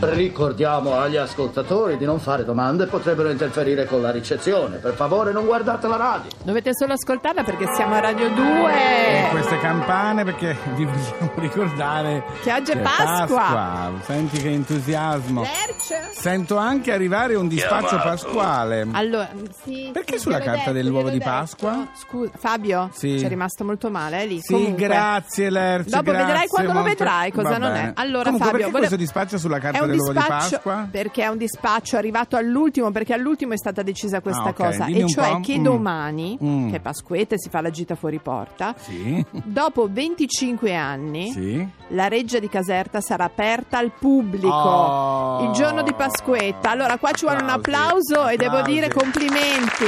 Ricordiamo agli ascoltatori di non fare domande, potrebbero interferire con la ricezione. Per favore non guardate la radio. Dovete solo ascoltarla perché siamo a Radio 2. E queste campane perché vi vogliamo ricordare Che oggi è Pasqua. Senti che entusiasmo. Lerch? Sento anche arrivare un dispaccio pasquale. Allora, sì, Perché sì, sulla carta detto, dell'uovo di Pasqua? Scusa, Fabio, Sì. ci è rimasto molto male, eh, lì. Sì, Comunque. grazie Lerch. Dopo grazie, vedrai quando lo molto- vedrai cosa Va non bene. è. Allora, Comunque, Fabio, volevo- questo dispaccio sulla È carta un dell'uovo di Pasqua? perché è un dispaccio arrivato all'ultimo perché all'ultimo è stata decisa questa Ah, ok, cosa dimmi e cioè che Mm. domani Mm. che è Pasquetta e si fa la gita fuori porta Sì. dopo 25 anni Sì. la reggia di Caserta sarà aperta al pubblico Oh. il giorno di Pasquetta. Allora, qua ci vuole un Applausi, applauso e devo applausi. dire complimenti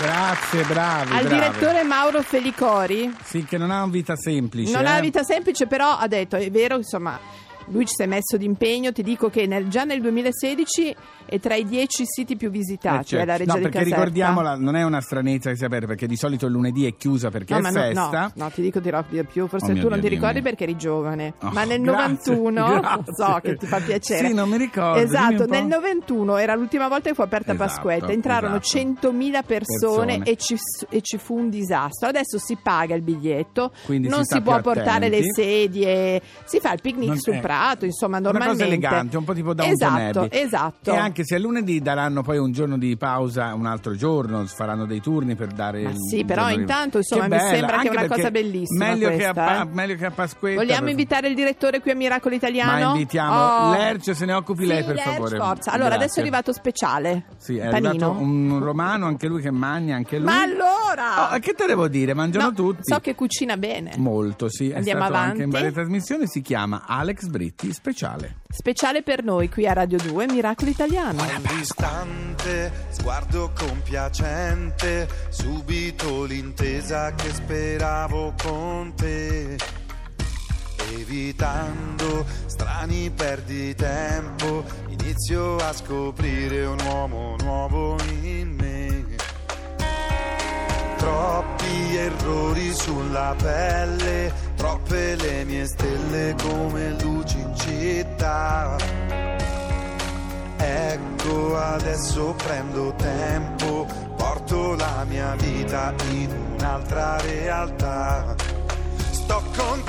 Grazie, bravi. al bravi. direttore Mauro Felicori. Sì, che non ha una vita semplice. Non ha eh. una vita semplice, però ha detto: è vero, insomma. Lui ci si è messo d'impegno, ti dico che nel- già nel 2016 è tra i 10 siti più visitati, Eh, certo. Reggia no, di perché Caserta. ricordiamola, non è una stranezza che si apre perché di solito il lunedì è chiusa perché No, è ma no, festa. no, no, ti dico dirò di più, forse Oh mio tu non Dio, ti ricordi dimmi. perché eri giovane, Oh, ma nel grazie, 91 grazie. so che ti fa piacere. Sì, non mi ricordo, Esatto, nel 91 era l'ultima volta che fu aperta Esatto, Pasquetta, entrarono esatto. 100.000 persone, Persone. E, ci, e ci fu un disastro. Adesso si paga il biglietto, Quindi non si si, può portare le sedie, si fa il picnic Non- sul eh, prato, insomma, Una normalmente. cosa elegante, un po' tipo da un Esatto, esatto. E anche se a lunedì daranno poi un giorno di pausa, un altro giorno, faranno dei turni per dare Ma il sì, però intanto, insomma, mi sembra che è anche una cosa bellissima Meglio, che a, questa, eh. meglio che a Pasquetta. Vogliamo per- invitare il direttore qui a Miracolo Italiano? Ma invitiamo Oh. Lerch, se ne occupi Sì, lei per Lerch, favore. Forza. Allora, adesso Grazie. è arrivato speciale. Sì, è Panino. arrivato un romano, anche lui che mangia, anche lui. Ma allora! Oh, che te devo dire? Mangiano No, tutti. So che cucina bene. Molto, sì. È Andiamo avanti. anche in varie trasmissioni. Si chiama Alex Britti Speciale. Speciale per noi qui a Radio 2, Miracolo Italiano. distante, sguardo compiacente, subito l'intesa che speravo con te. Evitando strani perditempo, inizio a scoprire un uomo nuovo in me. Troppi errori sulla pelle, troppe le mie stelle come luci in città. Ecco adesso prendo tempo, porto la mia vita in un'altra realtà. Sto con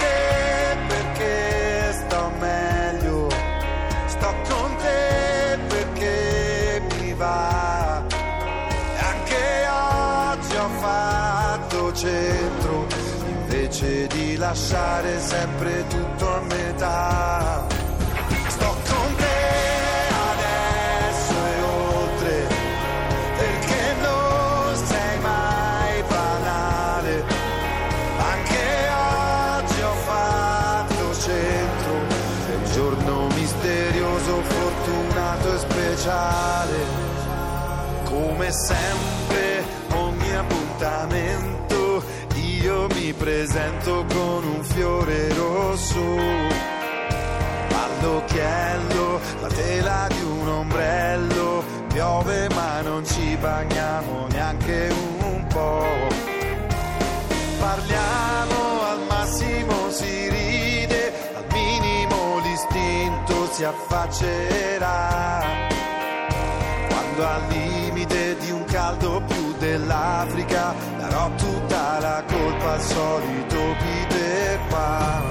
lasciare sempre tutto a metà. Sto con te adesso e oltre, perché non sei mai banale. Anche oggi ho fatto centro, un giorno misterioso, fortunato e speciale. Come sempre, ogni appuntamento, io mi presento bagniamo neanche un po'. Parliamo al massimo si ride, al minimo l'istinto si affaccerà. Quando al limite di un caldo più dell'Africa darò tutta la colpa al solito Peter Pan.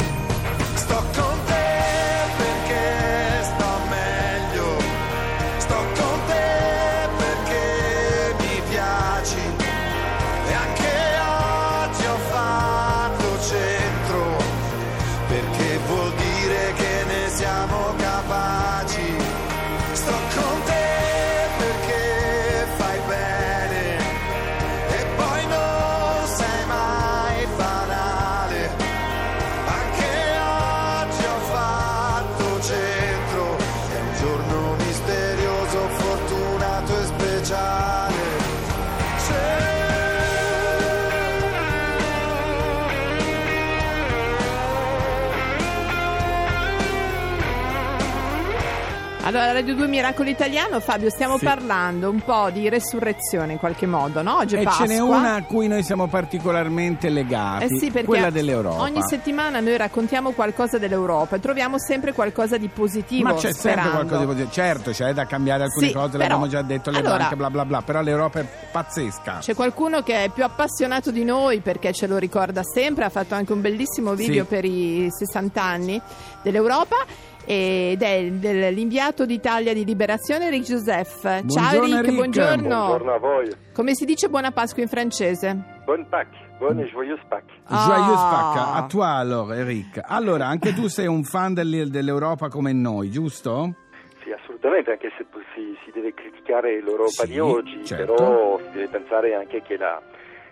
Allora, Radio 2 Miracolo Italiano, Fabio, stiamo Sì. parlando un po' di resurrezione in qualche modo, no? Oggi è E Pasqua. ce n'è una a cui noi siamo particolarmente legati, Eh sì, quella dell'Europa. ogni settimana noi raccontiamo qualcosa dell'Europa e troviamo sempre qualcosa di positivo. Ma c'è sempre sperando. qualcosa di positivo. Certo, c'è da cambiare alcune Sì, cose, però- l'abbiamo già detto, le allora- banche, bla bla bla, però l'Europa è pazzesca. C'è qualcuno che è più appassionato di noi perché ce lo ricorda sempre, ha fatto anche un bellissimo video Sì. per i 60 anni dell'Europa ed è del- l'inviato d'Italia di Liberazione Eric Joseph. Ciao Eric, Eric. buongiorno. Buongiorno a voi. Come si dice buona Pasqua in francese? Bonne Pâques, bonne et joyeuse Pâques. Joyeuse Ah. Pacca, a toi alors, Eric. Allora, anche tu sei un fan del- dell'Europa come noi, giusto? Sì, assolutamente, anche se si, si deve criticare l'Europa Sì, di oggi, certo. però si deve pensare anche che, la-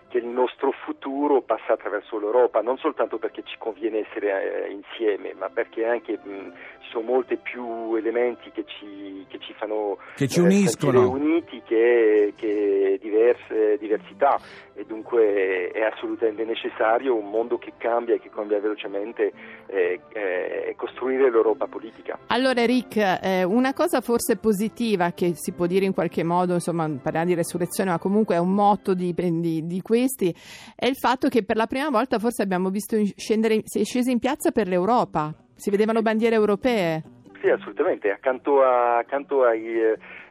che il nostro futuro passa attraverso l'Europa, non soltanto perché ci conviene essere eh, insieme, ma perché anche mh, ci sono molti più elementi che ci, che ci fanno Che ci eh, uniscono. sentire uniti che, che diverse diversità e dunque è assolutamente necessario un mondo che cambia e che cambia velocemente eh, eh, costruire l'Europa politica. Allora Eric, eh, una cosa forse positiva che si può dire in qualche modo, insomma parliamo di resurrezione, ma comunque è un motto di, di- di questi, è il fatto che per la prima volta forse abbiamo visto scendere, si è scesi in piazza per l'Europa, si vedevano bandiere europee. Sì, assolutamente. Accanto, a- accanto ai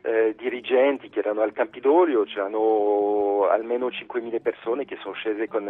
eh, dirigenti che erano al Campidoglio c'erano almeno 5.000 persone che sono scese con,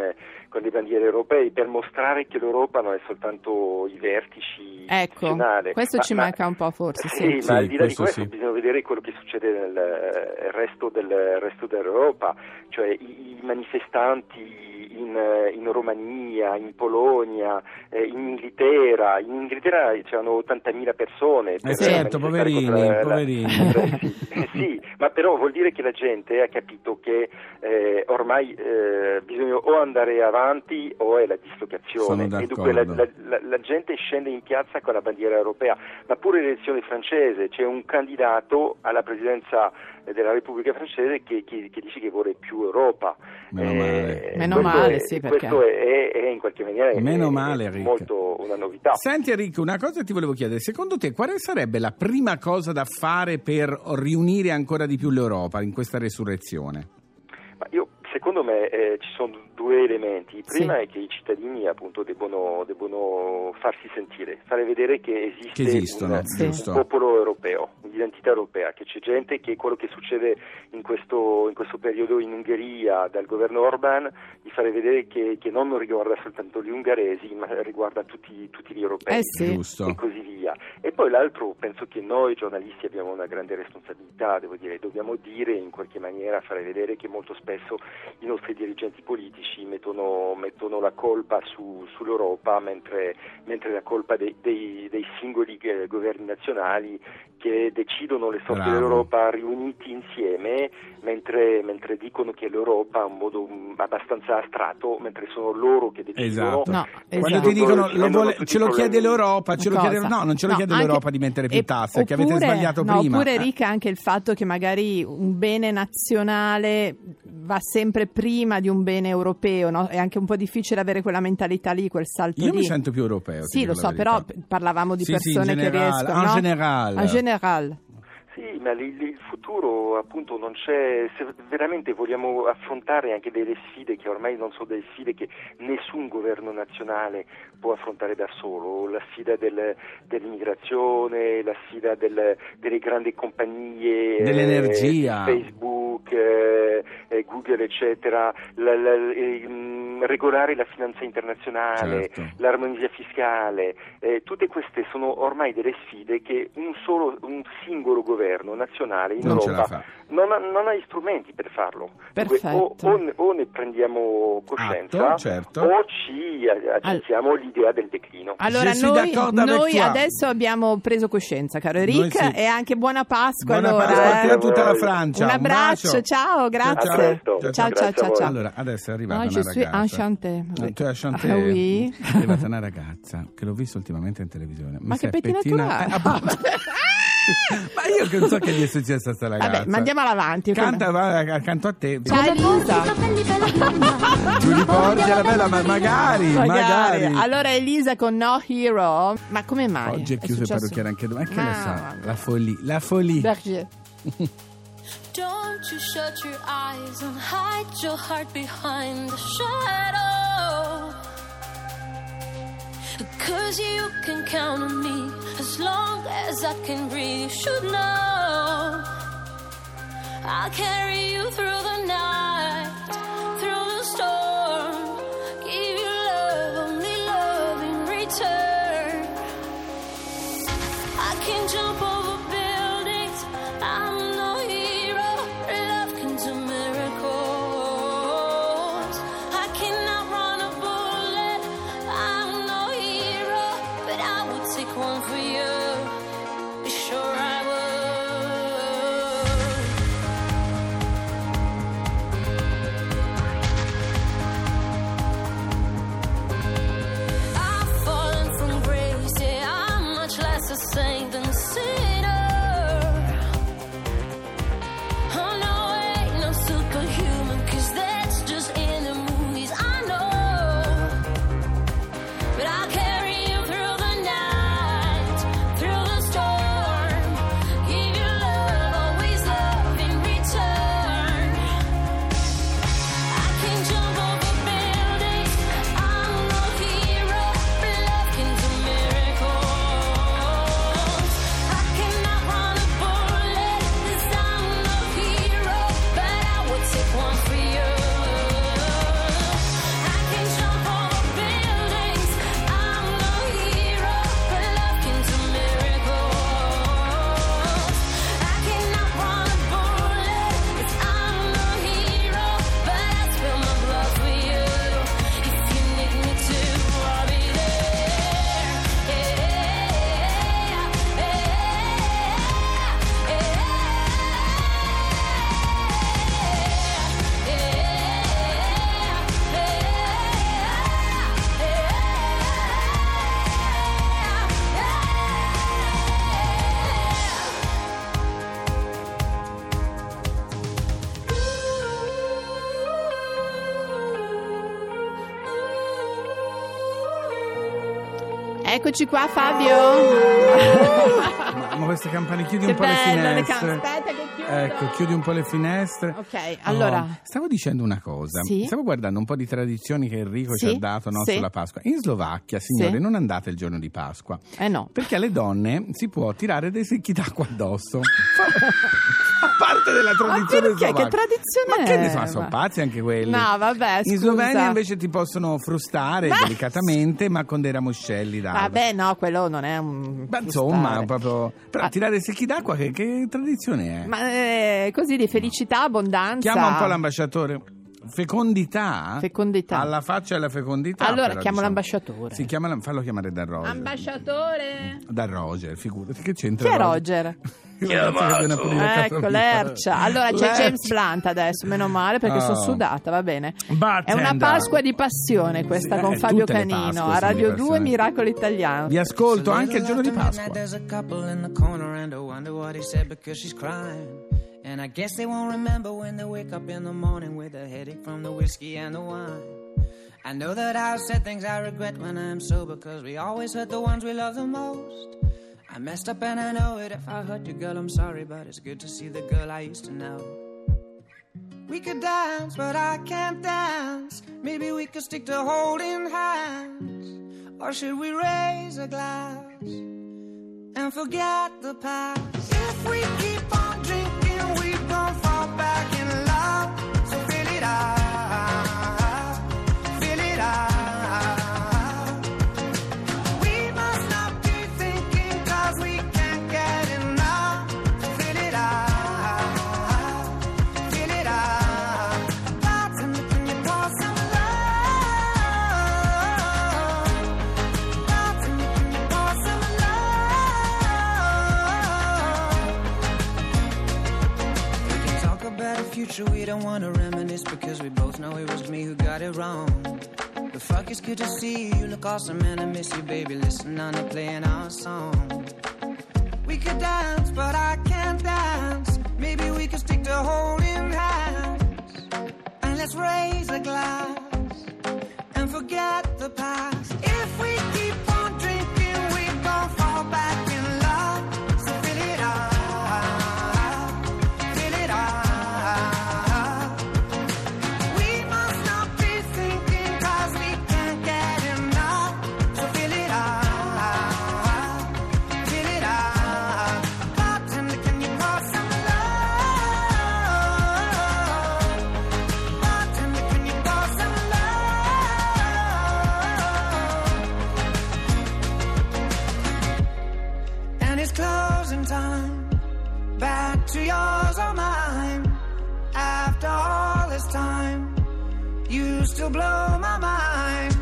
con le bandiere europee per mostrare che l'Europa non è soltanto i vertici Ecco, istituzionali. questo Ma- ci ma- manca un po' forse, sì. Sì, Sì, ma al di là di questo questo sì. bisogna vedere quello che succede nel eh, resto, del, resto dell'Europa, cioè i, i manifestanti in, eh, in Romania, in Polonia, eh, in Inghilterra. In Inghilterra c'erano 80.000 persone. per Eh certo, manifestare poverini, contro la- poverini. Brexit. Eh sì, ma però vuol dire che la gente ha capito che eh, ormai eh, bisogna o andare avanti o è la dislocazione. Sono E dunque la, la- la- la gente scende in piazza con la bandiera europea, ma pure l'elezione francese, c'è un candidato alla presidenza eh, della Repubblica francese che, che- che dice che vuole più Europa. Meno male. Meno questo male, sì, perché- Questo è, è in qualche maniera Meno è- male, è molto una novità. Senti Enrico, una cosa ti volevo chiedere, secondo te quale sarebbe la prima cosa da fare per riunire ancora di più l'Europa in questa resurrezione? Secondo me eh, ci sono due elementi. Il Sì. prima è che i cittadini appunto debbono, debbono farsi sentire, fare vedere che esiste Che esistono, un, Sì. un popolo europeo, un'identità europea, che c'è gente che quello che succede in questo, in questo periodo in Ungheria dal governo Orban, di fare vedere che, che non riguarda soltanto gli ungheresi, ma riguarda tutti, tutti gli europei Eh sì. E così via. E poi l'altro, penso che noi giornalisti abbiamo una grande responsabilità, devo dire, dobbiamo dire in qualche maniera, fare vedere che molto spesso i nostri dirigenti politici mettono, mettono la colpa su- sull'Europa, mentre, mentre la colpa dei, dei- dei singoli eh, governi nazionali che decidono le sorti Bravo. dell'Europa riuniti insieme, mentre, mentre dicono che l'Europa ha un modo mm, abbastanza astratto, mentre sono loro che decidono. Esatto. No, Quando esatto. ti dicono lo vuole- ce lo chiede l'Europa, ce lo chiede, no, non ce lo No, chiede anche- l'Europa di mettere più tasse, che avete oppure- sbagliato no, prima. Oppure Eh. Rick anche il fatto che magari un bene nazionale va sempre prima di un bene europeo, no? È anche un po' difficile avere quella mentalità lì, quel salto Io lì. mi sento più europeo. Sì, lo so, però verità. p- parlavamo di Sì, sì, in persone che generale, riescono. en no? general. En general. Sì, ma lì- lì il futuro appunto non c'è, se veramente vogliamo affrontare anche delle sfide che ormai non sono delle sfide che nessun governo nazionale può affrontare da solo, la sfida del- dell'immigrazione, la sfida del- delle grandi compagnie, Dell'energia. eh, Facebook, eh, eh, Google eccetera, la- la- eh, mh, regolare la finanza internazionale, Certo. l'armonia fiscale, eh, tutte queste sono ormai delle sfide che un solo, un singolo governo nazionale in Non ce la Europa fa. non ha, non ha gli strumenti per farlo. O, o ne- o ne prendiamo coscienza Atto, certo. o ci accettiamo l'idea del declino. Allora, Je noi, noi adesso abbiamo preso coscienza, caro Eric, sì. e anche buona Pasqua. Buona allora, Pasqua a te e a eh. tutta la Francia. Un Un abbraccio, bacio. ciao, grazie. Ciao, ciao, a ciao, voi. ciao. Allora, adesso è arrivata Ah, una ragazza. Ah, tu. Ah, oui. È arrivata una ragazza che l'ho vista ultimamente in televisione. Ma si che pettina- Eh, appunto. Ma io non so che gli è successo a sta ragazza. Vabbè, ma andiamo avanti. Canta, va accanto a te. Ciao Elisa. Tu li porti alla bella, ma magari, magari. Allora Elisa con No Hero. Ma come mai? Oggi è chiuso il successo? parrucchiere anche domani. Che Ma- ne sa? La follia. La follia. Berger. Don't you shut your eyes and hide your heart behind the shadow. Cause you can count on me as long as I can breathe. You should know I'll carry you through the Eccoci qua Fabio. Ma, ma queste campane, chiudi Che un po' le bello, le finestre. cam- aspetta che chiudo. Ecco, chiudi un po' le finestre. Ok, allora. Oh, stavo dicendo una cosa. Sì? Stavo guardando un po' di tradizioni che Enrico ci Sì, ha dato no, sì. sulla Pasqua. In Slovacchia, signori, Sì. non andate il giorno di Pasqua. Eh no. Perché alle donne si può tirare dei secchi d'acqua addosso. Parte della tradizione perché? Che slovacca. tradizione Ma che ne so, sono pazzi anche quelli. No, vabbè, In scusa. Slovenia invece ti possono frustare Ma- delicatamente, ma con dei ramoscelli d'acqua. Vabbè, no, quello non è un. Ma insomma, proprio. Però Ah. tirare secchi d'acqua, che, che tradizione è? Ma eh, così di felicità, abbondanza. Chiama un po' l'ambasciatore. Fecondità? Fecondità. Alla faccia della fecondità. Allora, però, chiamo diciamo. l'ambasciatore. Si chiama, fallo chiamare da Roger. Ambasciatore. da Roger, figurati che c'entra. Chi è Roger? Ecco, l'ercia. Allora c'è James Blunt adesso, meno male perché Oh. sono sudata, va bene. È Bartender. una Pasqua di passione questa Sì, con eh, Fabio Canino a Radio di 2 passione. Miracolo Italiano. Vi ascolto anche il giorno di Pasqua. And I guess they won't remember when they wake up in the morning with a headache from the whiskey and the wine. I know that I've said things I regret when I'm sober because we always hurt the ones we love the most. I messed up and I know it. If I hurt you, girl, I'm sorry, but it's good to see the girl I used to know. We could dance, but I can't dance. Maybe we could stick to holding hands. Or should we raise a glass and forget the past? If we keep back in don't wanna reminisce because we both know it was me who got it wrong. But fuck, it's good to see you. You look awesome and I miss you, baby. Listen, I'm not playing our song. We could dance, but I can't dance. Maybe we could stick to holding hands. And let's raise a glass and forget the past. If we keep still blow my mind.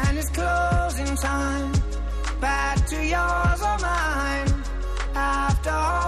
And it's closing time. Back to yours or mine. After all.